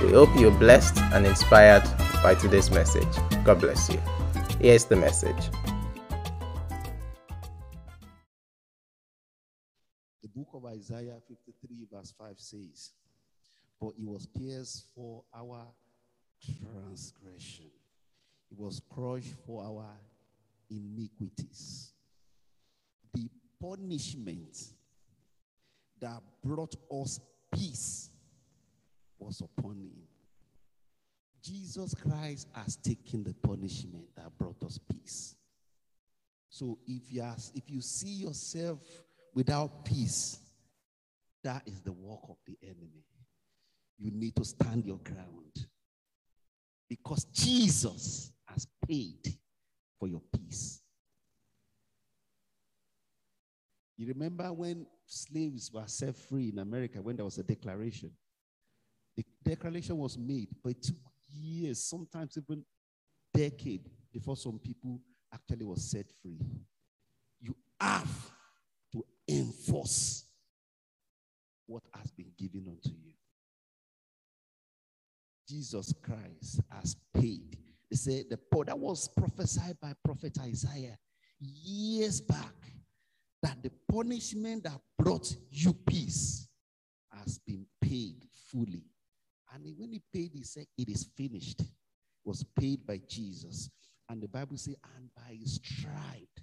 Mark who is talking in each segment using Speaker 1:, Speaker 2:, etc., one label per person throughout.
Speaker 1: We hope you're blessed and inspired by today's message. God bless you. Here's the message.
Speaker 2: The book of Isaiah 53, verse 5 says, For he was pierced for our transgression, he was crushed for our iniquities. The punishment that brought us peace was upon him. Jesus Christ has taken the punishment that brought us peace. So if you, are, if you see yourself without peace, that is the work of the enemy. You need to stand your ground because Jesus has paid for your peace. You remember when slaves were set free in America when there was a declaration? Declaration was made, but it took years, sometimes even decade before some people actually was set free. You have to enforce what has been given unto you. Jesus Christ has paid. They say the poor that was prophesied by prophet Isaiah years back that the punishment that brought you peace has been paid fully and when he paid, he said, It is finished. It was paid by Jesus. And the Bible says, And by his stripe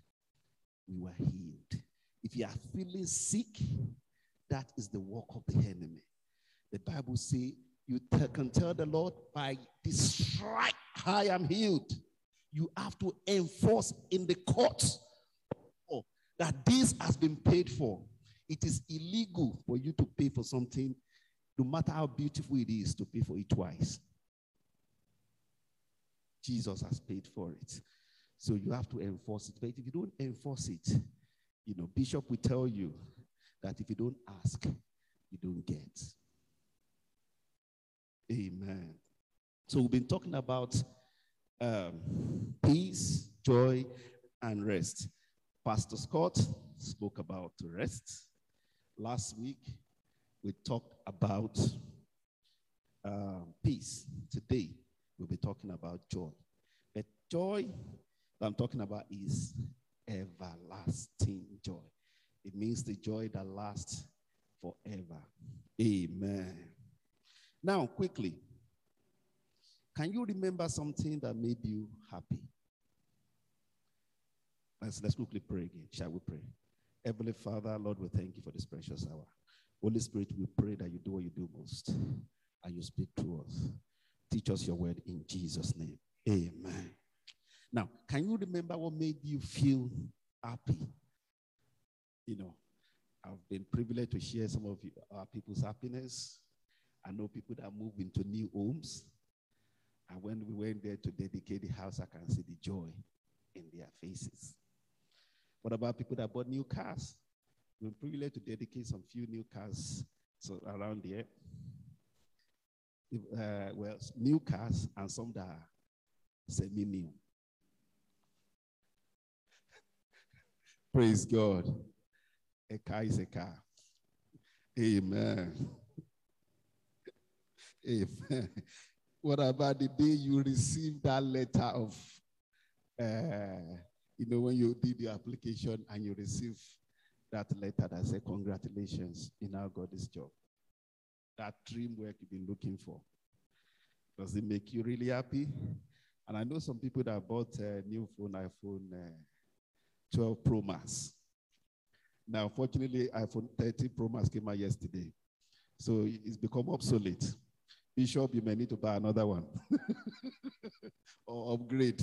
Speaker 2: we were healed. If you are feeling sick, that is the work of the enemy. The Bible says, You t- can tell the Lord, By this stripe I am healed. You have to enforce in the court oh, that this has been paid for. It is illegal for you to pay for something no matter how beautiful it is, to pay for it twice. Jesus has paid for it. So you have to enforce it. But if you don't enforce it, you know, Bishop will tell you that if you don't ask, you don't get. Amen. So we've been talking about um, peace, joy, and rest. Pastor Scott spoke about rest last week we talked about uh, peace. Today, we'll be talking about joy. But joy that I'm talking about is everlasting joy. It means the joy that lasts forever. Amen. Now, quickly, can you remember something that made you happy? Let's, let's quickly pray again. Shall we pray? Heavenly Father, Lord, we thank you for this precious hour. Holy Spirit, we pray that you do what you do most and you speak to us. Teach us your word in Jesus' name. Amen. Now, can you remember what made you feel happy? You know, I've been privileged to share some of our uh, people's happiness. I know people that move into new homes. And when we went there to dedicate the house, I can see the joy in their faces. What about people that bought new cars? We're privileged to dedicate some few new cars so around here. Uh, well, new cars and some that are semi-new. Praise God. A car is a car. Amen. Amen. What about the day you received that letter of, uh, you know, when you did the application and you received that letter that said, Congratulations, you now got this job. That dream work you've been looking for. Does it make you really happy? And I know some people that bought a new phone, iPhone uh, 12 Pro Max. Now, fortunately, iPhone 13 Pro Max came out yesterday. So it's become obsolete. Bishop, you may need to buy another one or upgrade.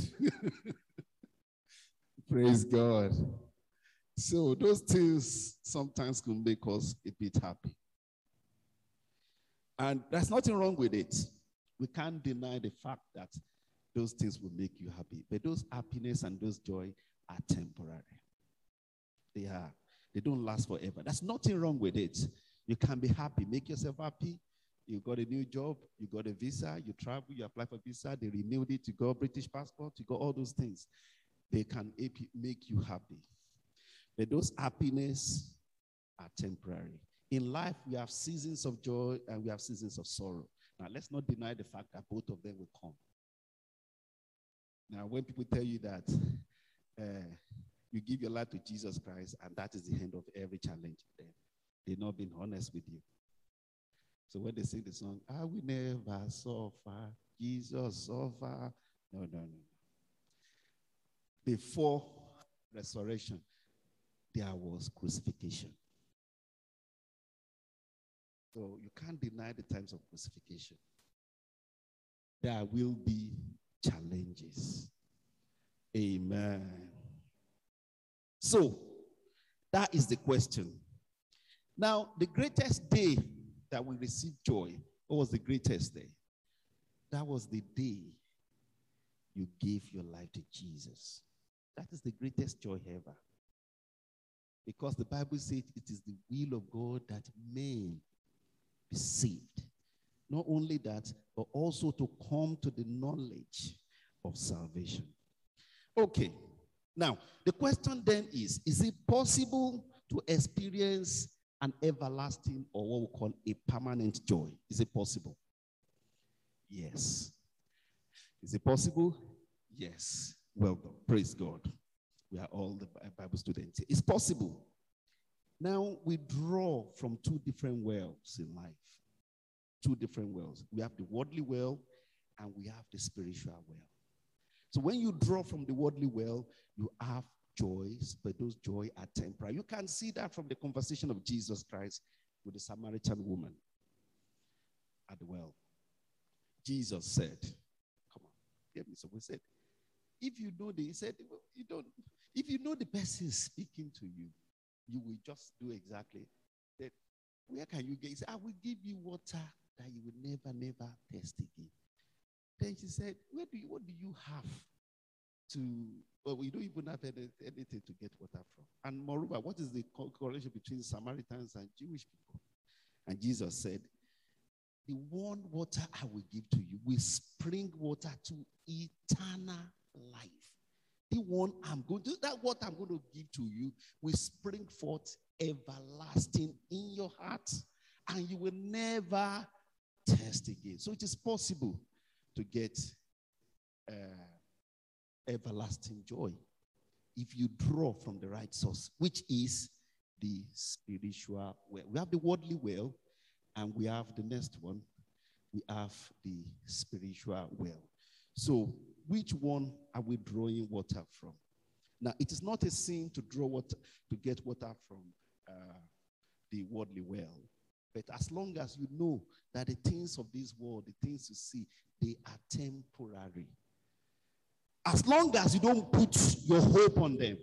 Speaker 2: Praise God. So those things sometimes can make us a bit happy. And there's nothing wrong with it. We can't deny the fact that those things will make you happy. But those happiness and those joy are temporary. They are, they don't last forever. There's nothing wrong with it. You can be happy, make yourself happy. You got a new job, you got a visa, you travel, you apply for visa, they renewed it, you got British passport, you got all those things. They can make you happy. But those happiness are temporary. In life, we have seasons of joy and we have seasons of sorrow. Now, let's not deny the fact that both of them will come. Now, when people tell you that uh, you give your life to Jesus Christ and that is the end of every challenge, then they're not being honest with you. So when they sing the song, I will never suffer, Jesus suffer. No, no, no. Before resurrection, there was crucifixion. So you can't deny the times of crucifixion. There will be challenges. Amen. So that is the question. Now, the greatest day that we receive joy, what was the greatest day? That was the day you gave your life to Jesus. That is the greatest joy ever. Because the Bible says it is the will of God that men be saved. Not only that, but also to come to the knowledge of salvation. Okay, now the question then is Is it possible to experience an everlasting or what we call a permanent joy? Is it possible? Yes. Is it possible? Yes. Well done. Praise God. We are all the Bible students. It's possible. Now we draw from two different wells in life. Two different wells. We have the worldly well and we have the spiritual well. So when you draw from the worldly well, you have joys, but those joy are temporary. You can see that from the conversation of Jesus Christ with the Samaritan woman at the well. Jesus said, Come on, give me some. He said, if you know this, he said, you don't, if you know the person speaking to you, you will just do exactly that. Where can you get? He said, I will give you water that you will never, never thirst again. Then she said, Where do you what do you have to well, we don't even have any, anything to get water from. And moreover, what is the correlation between Samaritans and Jewish people? And Jesus said, The one water I will give to you will spring water to eternal life. The one I'm going to, that what I'm going to give to you will spring forth everlasting in your heart, and you will never test again. So it is possible to get uh, everlasting joy if you draw from the right source, which is the spiritual well. We have the worldly well, and we have the next one. We have the spiritual well. So which one are we drawing water from? Now, it is not a sin to draw water, to get water from uh, the worldly well. But as long as you know that the things of this world, the things you see, they are temporary. As long as you don't put your hope on them,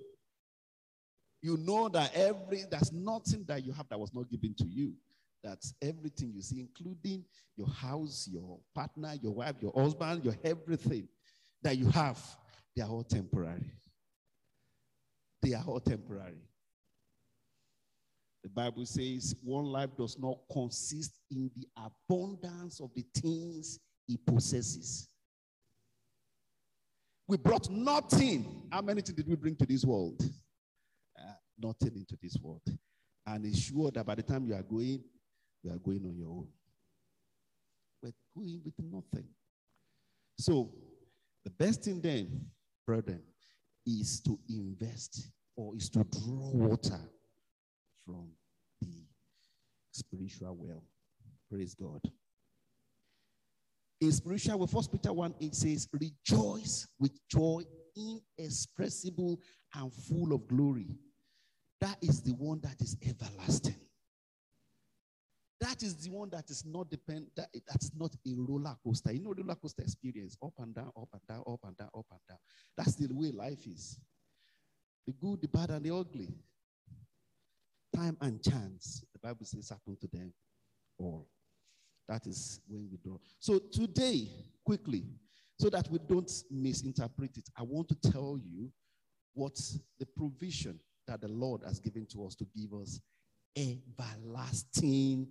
Speaker 2: you know that every there's nothing that you have that was not given to you. That's everything you see, including your house, your partner, your wife, your husband, your everything that you have, they are all temporary. They are all temporary. The Bible says one life does not consist in the abundance of the things he possesses. We brought nothing. How many things did we bring to this world? Uh, nothing into this world. And it's sure that by the time you are going, you are going on your own. We're going with nothing. So the best thing then, brethren, is to invest or is to draw water from the spiritual well. Praise God. In spiritual well, First Peter 1 8 says, Rejoice with joy inexpressible and full of glory. That is the one that is everlasting. That is the one that is not depend that, that is not a roller coaster. You know roller coaster experience, up and down, up and down, up and down, up and down. That's the way life is. The good, the bad, and the ugly. Time and chance, the Bible says, happen to them all. That is when we draw. So today, quickly, so that we don't misinterpret it, I want to tell you what the provision that the Lord has given to us to give us everlasting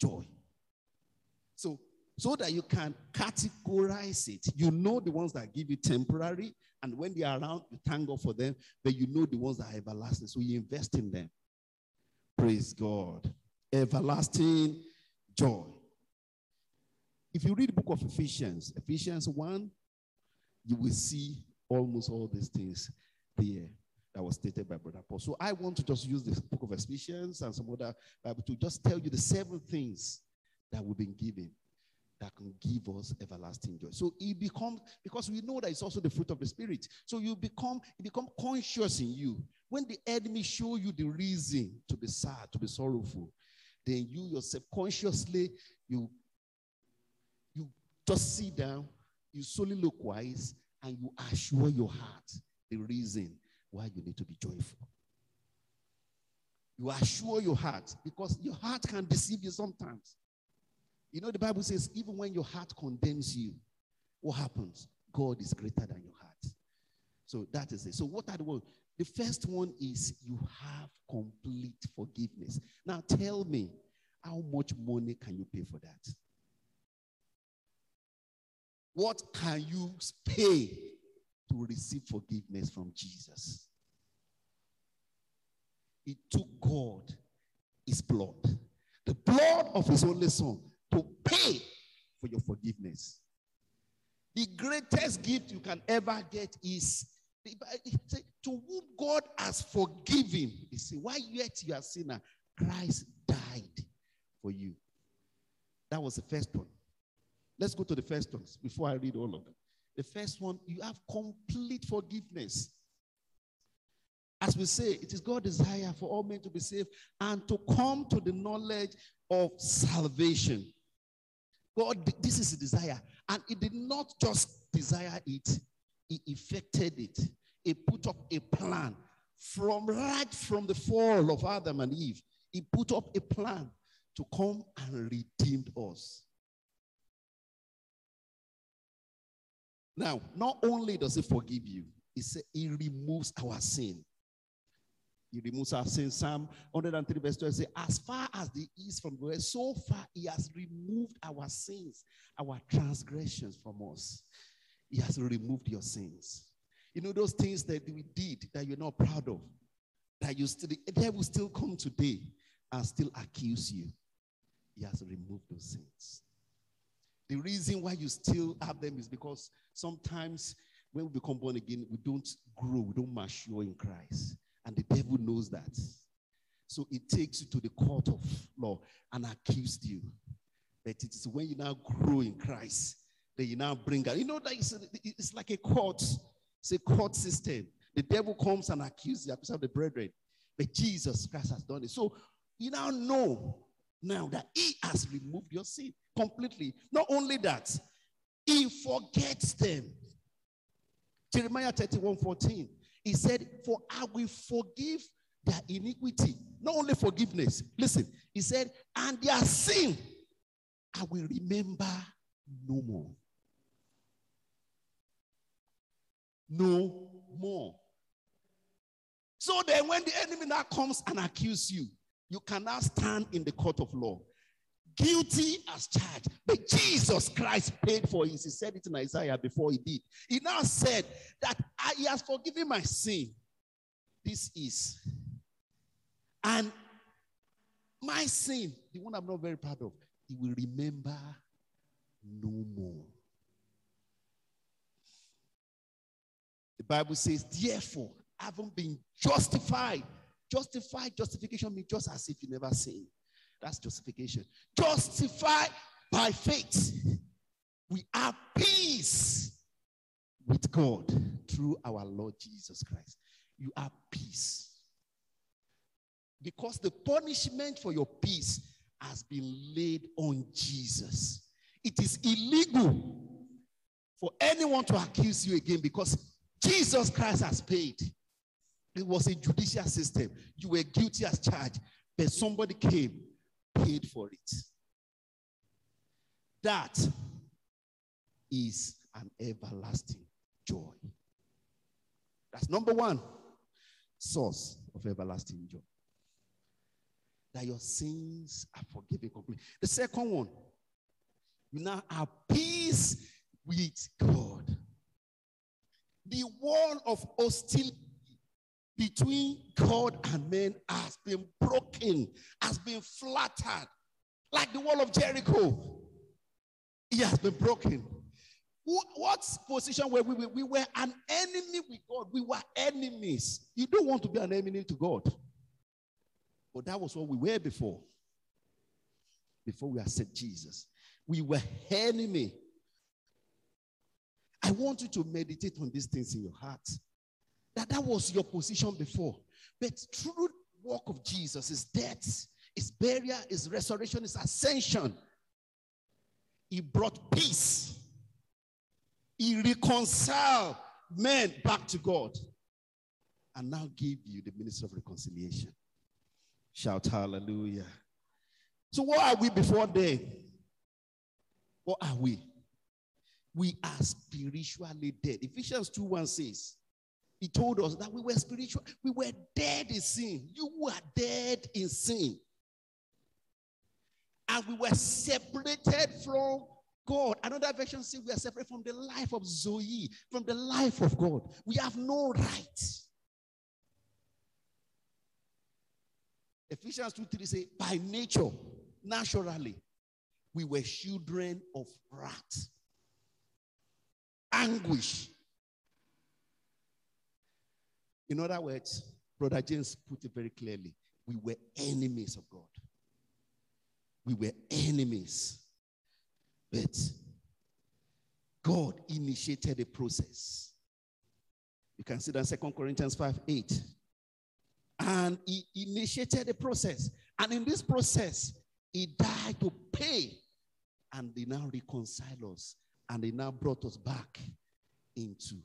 Speaker 2: joy. So, so that you can categorize it, you know the ones that give you temporary, and when they are around, you thank God for them, but you know the ones that are everlasting. So you invest in them. Praise God. Everlasting joy. If you read the book of Ephesians, Ephesians 1, you will see almost all these things there that was stated by Brother Paul. So I want to just use the book of Ephesians and some other Bible to just tell you the seven things that we've been given that can give us everlasting joy. So it becomes because we know that it's also the fruit of the spirit. So you become it become conscious in you. When the enemy show you the reason to be sad, to be sorrowful, then you yourself consciously you you just sit down, you wise, and you assure your heart the reason why you need to be joyful. You assure your heart because your heart can deceive you sometimes. You know, the Bible says, even when your heart condemns you, what happens? God is greater than your heart. So that is it. So, what are the ones? The first one is you have complete forgiveness. Now, tell me, how much money can you pay for that? What can you pay to receive forgiveness from Jesus? It took God his blood, the blood of his only son, to pay for your forgiveness. The greatest gift you can ever get is to whom God has forgiven. He said, Why yet you are sinner? Christ died for you. That was the first one. Let's go to the first ones before I read all of them. The first one, you have complete forgiveness. As we say, it is God's desire for all men to be saved and to come to the knowledge of salvation. God, this is a desire. And He did not just desire it, He effected it. He put up a plan from right from the fall of Adam and Eve. He put up a plan to come and redeem us. Now, not only does He forgive you, He said He removes our sin. He removes our sin. Psalm 103, verse 12 says, As far as the east from the west, so far He has removed our sins, our transgressions from us. He has removed your sins. You know, those things that we did that you're not proud of, that you still, the devil still come today and still accuse you. He has removed those sins. The reason why you still have them is because sometimes when we become born again, we don't grow, we don't mature in Christ. And the devil knows that. So it takes you to the court of law and accused you. But it is when you now grow in Christ that you now bring out. You know that it's, it's like a court. It's a court system. The devil comes and accuses you of the brethren. But Jesus Christ has done it. So you now know now that he has removed your sin completely. Not only that, he forgets them. Jeremiah 31 14. He said, For I will forgive their iniquity. Not only forgiveness. Listen, he said, and their sin I will remember no more. No more. So then, when the enemy now comes and accuses you, you cannot stand in the court of law. Guilty as charged. But Jesus Christ paid for it. He said it in Isaiah before he did. He now said that he has forgiven my sin. This is. And my sin, the one I'm not very proud of, he will remember no more. The Bible says, therefore, having been justified Justified, justification means just as if you never sinned. That's justification. Justified by faith. We have peace with God through our Lord Jesus Christ. You have peace. Because the punishment for your peace has been laid on Jesus. It is illegal for anyone to accuse you again because Jesus Christ has paid. It was a judicial system. You were guilty as charged, but somebody came, paid for it. That is an everlasting joy. That's number one source of everlasting joy. That your sins are forgiven completely. The second one, you now have peace with God. The wall of hostility between God and men has been broken, has been flattered, like the wall of Jericho. It has been broken. What position were we? We were an enemy with God. We were enemies. You don't want to be an enemy to God. But that was what we were before. Before we accept Jesus. We were enemy. I want you to meditate on these things in your heart. That that was your position before. But through work of Jesus, his death, his burial, his resurrection, his ascension, he brought peace. He reconciled men back to God. And now give you the ministry of reconciliation. Shout hallelujah. So, what are we before then? What are we? We are spiritually dead. Ephesians 2 1 says, he told us that we were spiritual, we were dead in sin. You were dead in sin. And we were separated from God. Another version says we are separated from the life of Zoe, from the life of God. We have no right. Ephesians 2 3 say, by nature, naturally, we were children of wrath, anguish, in other words, Brother James put it very clearly we were enemies of God. We were enemies. But God initiated a process. You can see that 2 Corinthians 5 8. And he initiated a process. And in this process, he died to pay. And they now reconcile us. And he now brought us back into,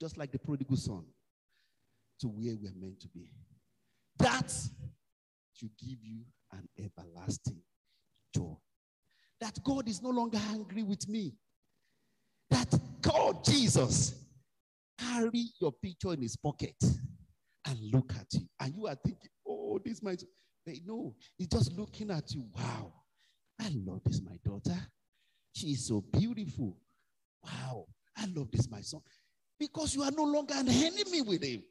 Speaker 2: just like the prodigal son to where we're meant to be. That should give you an everlasting joy. That God is no longer angry with me. That God, Jesus, carry your picture in his pocket and look at you. And you are thinking, oh, this might. But no, he's just looking at you. Wow, I love this, my daughter. She is so beautiful. Wow, I love this, my son. Because you are no longer an enemy with him.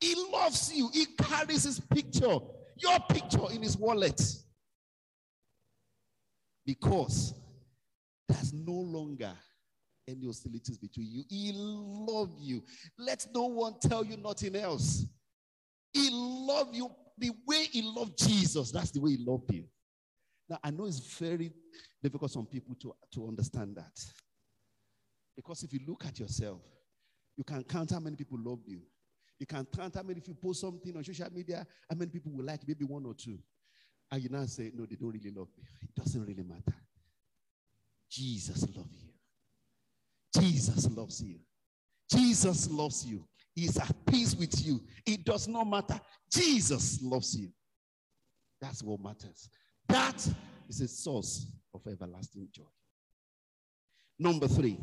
Speaker 2: He loves you. He carries his picture, your picture in his wallet. Because there's no longer any hostilities between you. He loves you. Let no one tell you nothing else. He loves you the way he loved Jesus. That's the way he loved you. Now, I know it's very difficult for some people to, to understand that. Because if you look at yourself, you can count how many people love you. You can count how many if you post something on social media, how many people will like maybe one or two. And you now say, No, they don't really love me. It doesn't really matter. Jesus loves you. Jesus loves you. Jesus loves you. He's at peace with you. It does not matter. Jesus loves you. That's what matters. That is a source of everlasting joy. Number three.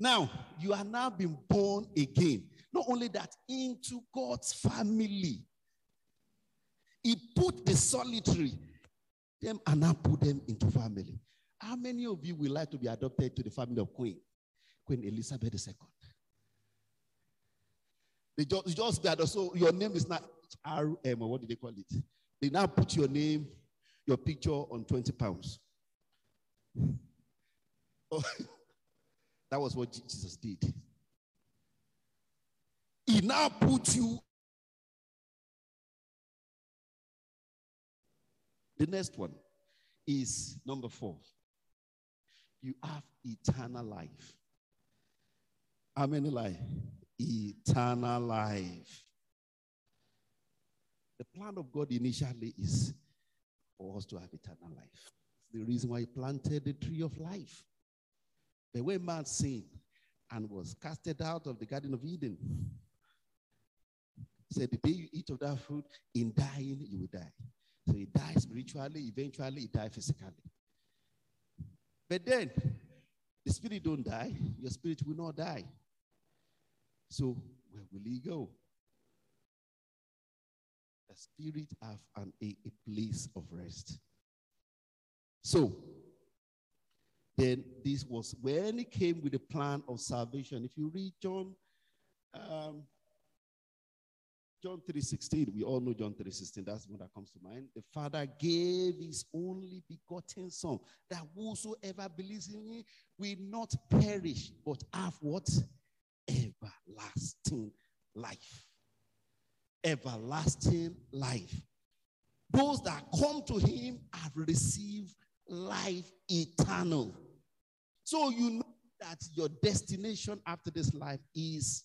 Speaker 2: Now, you are now being born again. Not only that, into God's family. He put the solitary, them and now put them into family. How many of you would like to be adopted to the family of Queen, Queen Elizabeth II? They just, just that so your name is not RM or what do they call it? They now put your name, your picture on 20 pounds. Oh, that was what Jesus did. He now put you. The next one is number four. You have eternal life. How many life? Eternal life. The plan of God initially is for us to have eternal life. It's the reason why he planted the tree of life. The way man sinned and was casted out of the Garden of Eden, said, The day you eat of that fruit, in dying, you will die. So he died spiritually, eventually, he died physically. But then the spirit don't die, your spirit will not die. So where will he go? The spirit have an, a, a place of rest. So then this was when he came with the plan of salvation. If you read John, um, John 3:16, we all know John 3:16. That's what that comes to mind. The Father gave his only begotten Son, that whosoever believes in him will not perish, but have what? Everlasting life. Everlasting life. Those that come to him have received life eternal. So you know that your destination after this life is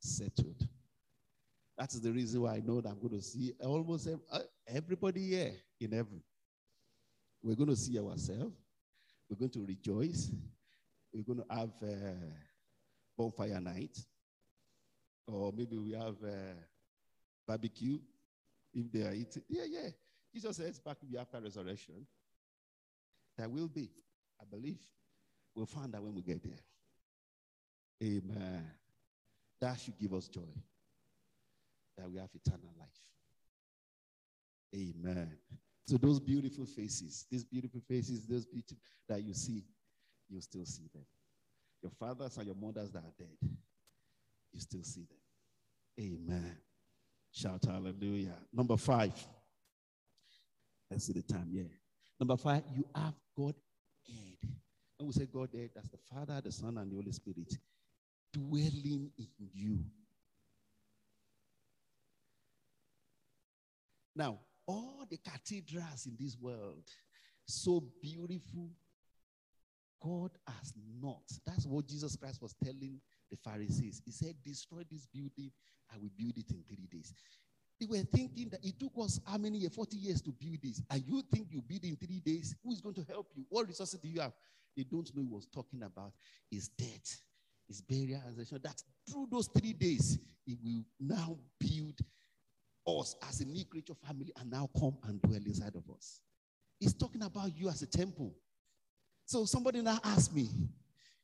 Speaker 2: settled. That is the reason why I know that I'm going to see almost uh, everybody here in heaven. We're going to see ourselves. We're going to rejoice. We're going to have a bonfire night. Or maybe we have a barbecue if they are eating. Yeah, yeah. Jesus says back after resurrection. There will be, I believe. We'll find out when we get there. Amen. That should give us joy that we have eternal life. Amen. So those beautiful faces, these beautiful faces, those beautiful that you see, you still see them. Your fathers and your mothers that are dead, you still see them. Amen. Shout hallelujah. Number five. Let's see the time. Yeah. Number five, you have God When we say God eh, there, that's the Father, the Son, and the Holy Spirit dwelling in you. Now, all the cathedrals in this world, so beautiful, God has not. That's what Jesus Christ was telling the Pharisees. He said, Destroy this building, I will build it in three days. They were thinking that it took us how many years? 40 years to build this. And you think you build in three days? Who is going to help you? What resources do you have? They don't know he was talking about his death, his burial, and that through those three days, he will now build us as a new creature family and now come and dwell inside of us. He's talking about you as a temple. So somebody now asked me,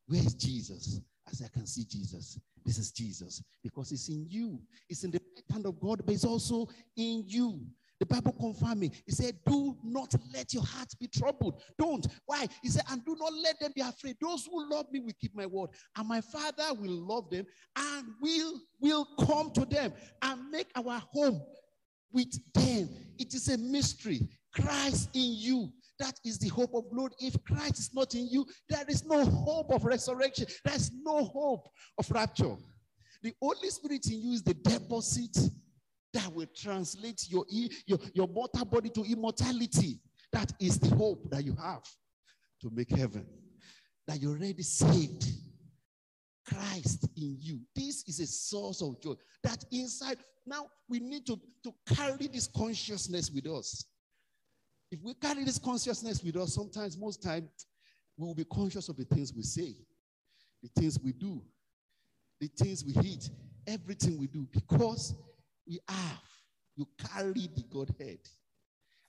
Speaker 2: Where is Jesus? I can see Jesus. This is Jesus because it's in you. It's in the hand of God, but it's also in you. The Bible confirmed me. He said, Do not let your heart be troubled. Don't. Why? He said, And do not let them be afraid. Those who love me will keep my word. And my Father will love them and will, will come to them and make our home with them. It is a mystery. Christ in you. That is the hope of glory. If Christ is not in you, there is no hope of resurrection. There's no hope of rapture. The Holy Spirit in you is the deposit that will translate your, your, your mortal body to immortality. That is the hope that you have to make heaven. That you're already saved. Christ in you. This is a source of joy. That inside, now we need to, to carry this consciousness with us. If we carry this consciousness with us, sometimes, most times, we will be conscious of the things we say, the things we do, the things we eat, everything we do, because we have, you carry the Godhead.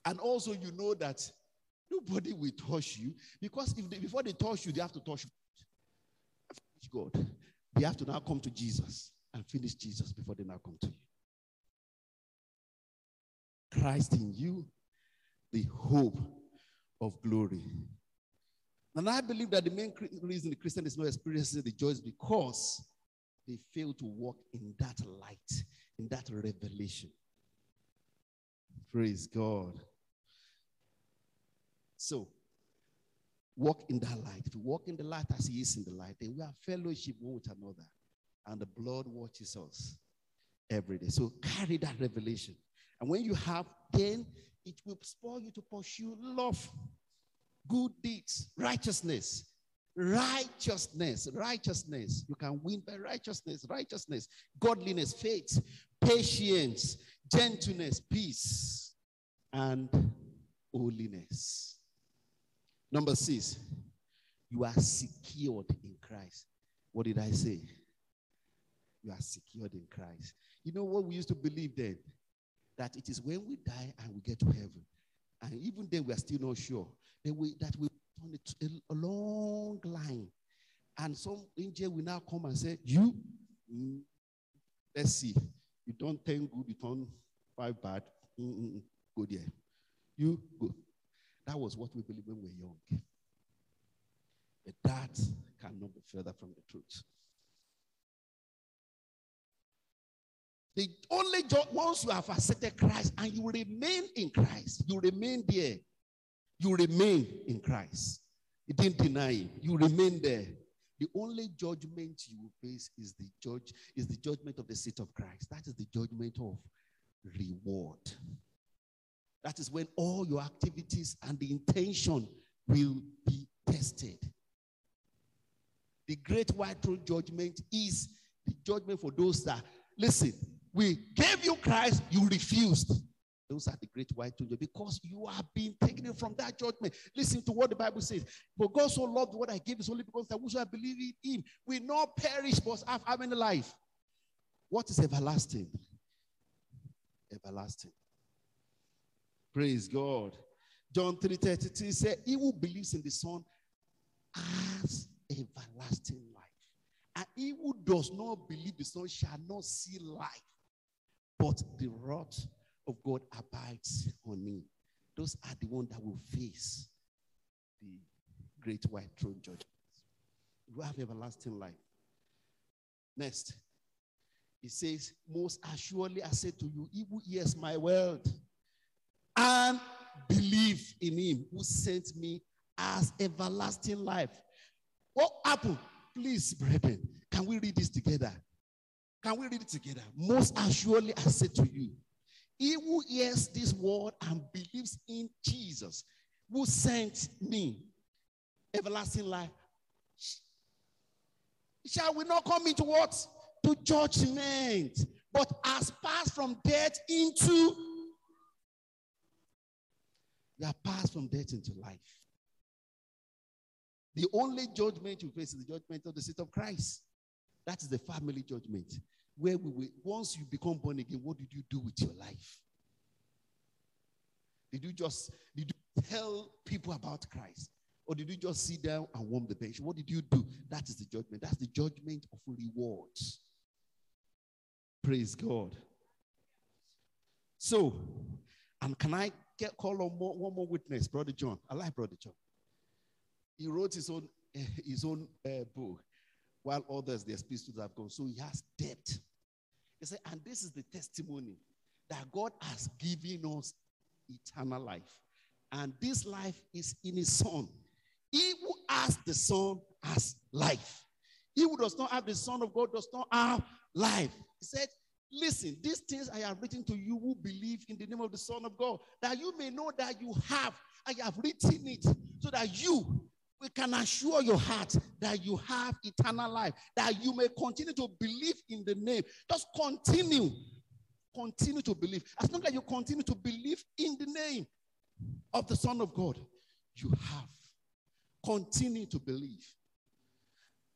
Speaker 2: And also, you know that nobody will touch you because if they, before they touch you, they have to touch God. They have to now come to Jesus and finish Jesus before they now come to you. Christ in you, the hope of glory. And I believe that the main reason the Christian is not experiencing the joy is because they fail to walk in that light in that revelation. Praise God. So, walk in that light. If you walk in the light as He is in the light, then we have fellowship one with another. And the blood watches us every day. So, carry that revelation. And when you have, then it will spur you to pursue love, good deeds, righteousness, Righteousness, righteousness. You can win by righteousness, righteousness, godliness, faith, patience, gentleness, peace, and holiness. Number six, you are secured in Christ. What did I say? You are secured in Christ. You know what we used to believe then? That it is when we die and we get to heaven. And even then we are still not sure. That we, that we on a, a, a long line. And some angel will now come and say, You, mm, let's see. You don't turn good, you turn five bad. Mm-mm, go there. You go. That was what we believed when we were young. But that cannot be further from the truth. The only job, once you have accepted Christ and you remain in Christ, you remain there. You remain in Christ. You didn't deny him. You remain there. The only judgment you face is the judge, is the judgment of the seat of Christ. That is the judgment of reward. That is when all your activities and the intention will be tested. The great white throne judgment is the judgment for those that, listen, we gave you Christ, you refused. Those are the great white throne because you are being taken from that judgment. Listen to what the Bible says. For God so loved what I gave is only because that whosoever believe in him will not perish but have, any life. What is everlasting? Everlasting. Praise God. John 3 33 said, He who believes in the Son has everlasting life. And he who does not believe the Son shall not see life, but the wrath of God abides on me. Those are the ones that will face the great white throne judgment. You have everlasting life. Next, he says, Most assuredly I say to you, he who hears my word and believe in him who sent me as everlasting life. What happened? Please, brethren, can we read this together? Can we read it together? Most assuredly, I say to you, he who hears this word and believes in Jesus, who sent me, everlasting life, shall we not come into what? To judgment, but as passed from death into you are passed from death into life. The only judgment you face is the judgment of the seat of Christ. That is the family judgment. Where we will, once you become born again, what did you do with your life? Did you just did you tell people about Christ? Or did you just sit down and warm the bench? What did you do? That is the judgment. That's the judgment of rewards. Praise God. So, and can I get call on more, one more witness, Brother John? I like Brother John. He wrote his own uh, his own uh, book, while others their spirituals have gone. So he has depth. He said, and this is the testimony that God has given us eternal life, and this life is in His Son. He who has the Son has life. He who does not have the Son of God does not have life. He said, Listen, these things I have written to you who believe in the name of the Son of God, that you may know that you have. I have written it so that you we can assure your heart that you have eternal life, that you may continue to believe in the name. Just continue. Continue to believe. As long as you continue to believe in the name of the Son of God, you have. Continue to believe.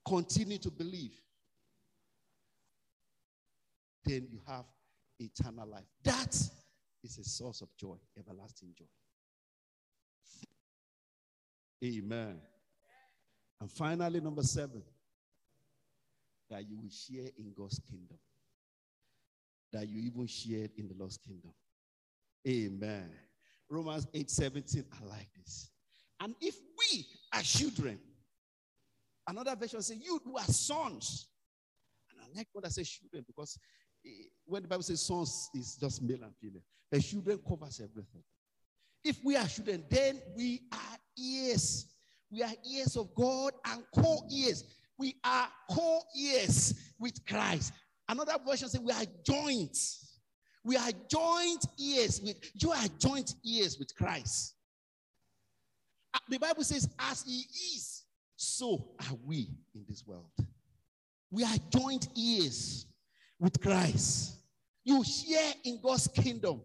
Speaker 2: Continue to believe then you have eternal life. That is a source of joy, everlasting joy. Amen. And finally, number seven, that you will share in God's kingdom. That you even shared in the lost kingdom. Amen. Romans 8 17, I like this. And if we are children, another version says, You who are sons. And I like what I say children because eh, when the Bible says sons is just male and female, the children covers everything. If we are children, then we are ears. We are ears of God and co-ears. We are co-ears with Christ. Another version says we are joints. We are joint ears with you are joint ears with Christ. Uh, the Bible says, as he is, so are we in this world. We are joint ears with Christ. You share in God's kingdom.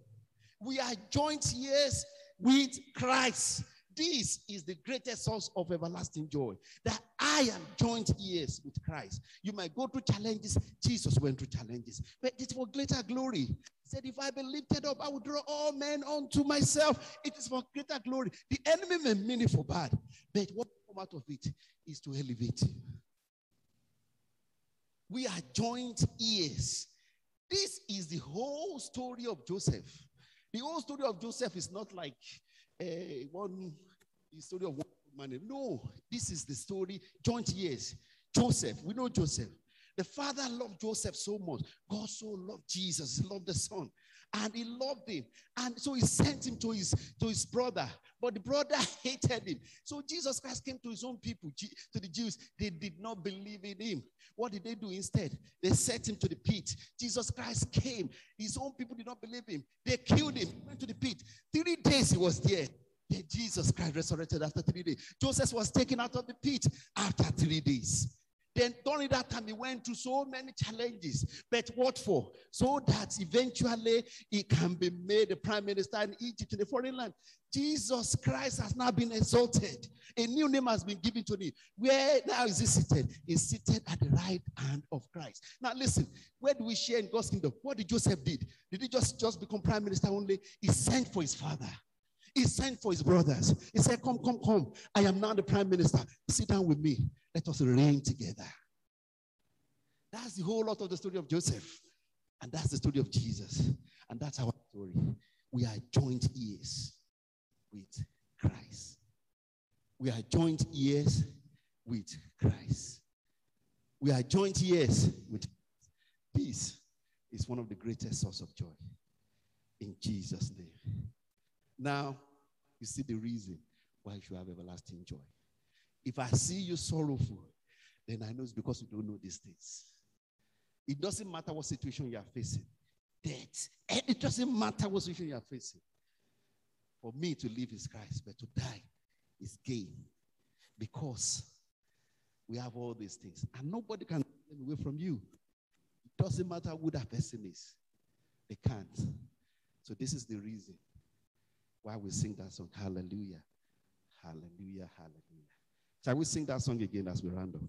Speaker 2: We are joint ears with Christ. This is the greatest source of everlasting joy. That I am joint heirs with Christ. You might go through challenges. Jesus went through challenges, but it's for greater glory. He said, If I be lifted up, I will draw all men unto myself. It is for greater glory. The enemy may mean it for bad, but what come out of it is to elevate. We are joint heirs. This is the whole story of Joseph. The whole story of Joseph is not like uh, one the story of one man. No, this is the story, joint heirs. Joseph, we know Joseph. The father loved Joseph so much. God so loved Jesus, loved the son, and he loved him. And so he sent him to his, to his brother, but the brother hated him. So Jesus Christ came to his own people, to the Jews. They did not believe in him. What did they do instead? They set him to the pit. Jesus Christ came. His own people did not believe him. They killed him, went to the pit. Three days he was there. Then Jesus Christ resurrected after three days. Joseph was taken out of the pit after three days. Then during that time, he went through so many challenges. But what for? So that eventually he can be made the prime minister in Egypt in a foreign land. Jesus Christ has now been exalted. A new name has been given to him. Where now is he seated? He's seated at the right hand of Christ. Now listen, where do we share in God's kingdom? What did Joseph did? Did he just, just become prime minister only? He sent for his father. He sent for his brothers. He said, Come, come, come. I am now the prime minister. Sit down with me. Let us reign together. That's the whole lot of the story of Joseph. And that's the story of Jesus. And that's our story. We are joint heirs with Christ. We are joint heirs with Christ. We are joint heirs with peace. Is one of the greatest source of joy. In Jesus' name. Now, you see the reason why you should have everlasting joy. If I see you sorrowful, then I know it's because you don't know these things. It doesn't matter what situation you are facing. Death. It doesn't matter what situation you are facing. For me to live is Christ, but to die is gain. Because we have all these things. And nobody can take them away from you. It doesn't matter who that person is. They can't. So this is the reason why we sing that song. Hallelujah. Hallelujah. Hallelujah. Shall we sing that song again as we round up?